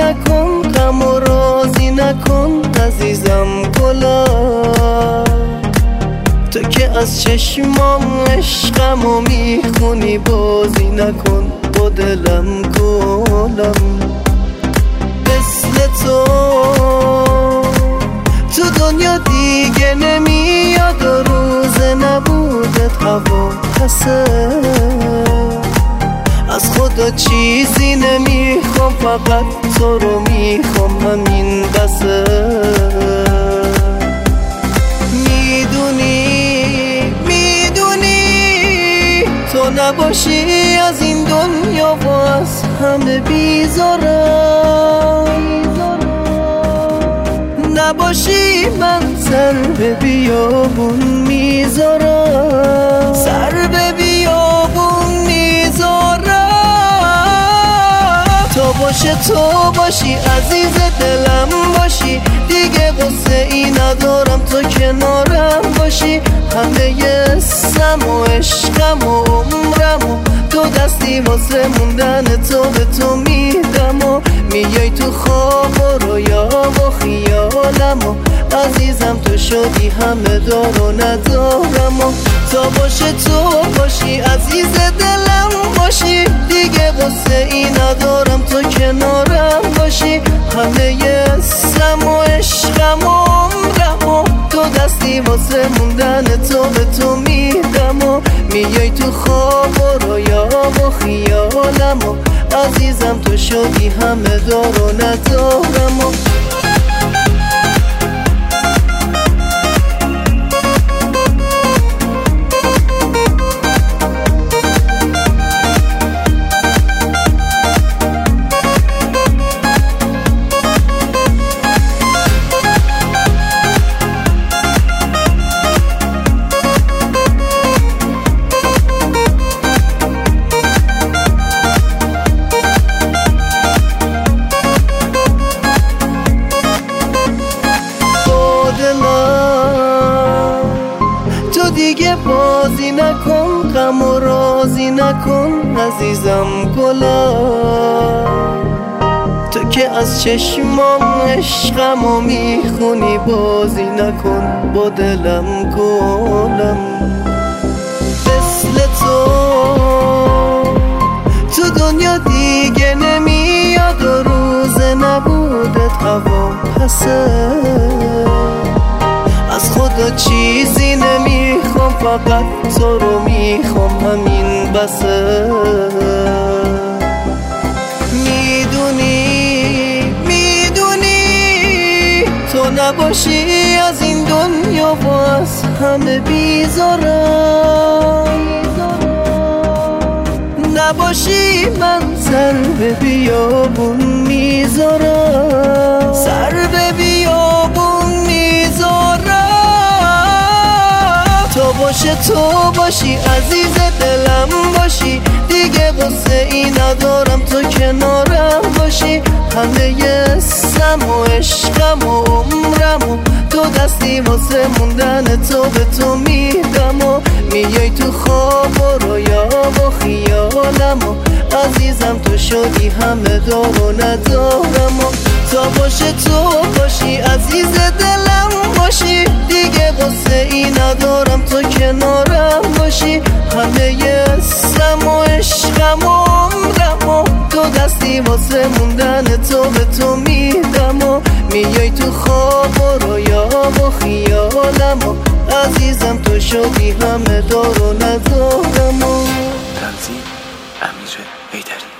نکن عزیزم گلا تو که از چشمام عشقم و می‌خونی بازی نکن با دلم گلم مثل تو تو دنیا دیگه نمیاد و روز نبودت هوا پسه از خدا چیزی نمی‌خوام فقط تو رو می‌خوام همین بسه. می‌دونی می‌دونی تو نباشی از این دنیا و از همه بیزارم. نباشی من سر به بیابون می‌ذارم. سر به تو باشی عزیز دلم باشی. دیگه قصه ای ندارم تو کنارم باشی. همه سم و عشقم و عمرم و تو دستی واسه موندن تو به تو میدم و میای تو خواب و رویا و خیالم و عزیزم تو شدی همه دار و ندارم و تا باشه تو باشی عزیز دلم. باشی دیگه قصه ای ندارم تو کنارم باشی. همه سم و عشقم و عمرم و تو دستی واسه موندن تو به تو میدم و میای تو خواب و رویا و خیالم و عزیزم تو شدی همه دار و ندارم و دیگه بازی نکن غم و رازی نکن عزیزم گلا. تو که از چشمام عشقم و می‌خونی بازی نکن با دلم گلم. مثل تو تو دنیا دیگه نمیاد و روز نبودت هوا پسه خدا چیزی نمی‌خوام فقط تو رو می‌خوام همین بسه. می‌دونی می‌دونی تو نباشی از این دنیا و از همه بیزارم. نباشی من سر به بیابون. تو باشه تو باشی عزیز دلم باشی. دیگه قصه ای ندارم تو کنارم باشی. همه سم و عشقم و عمرم و تو دستی واسه موندن تو به تو میدم و میای تو خواب و رویا و خیالم و عزیزم تو شدی همه دار و ندارم و تا باشه تو باشی عزیز دلم باشی. دیگه قصه ای ندارم تو کنارم باشی. همه سم و عشقم و عمرم و تو دستی واسه موندن تو به تو میدم و میای تو خواب و رویا و خیالم و عزیزم تو شدی همه دار و ندارم و امیر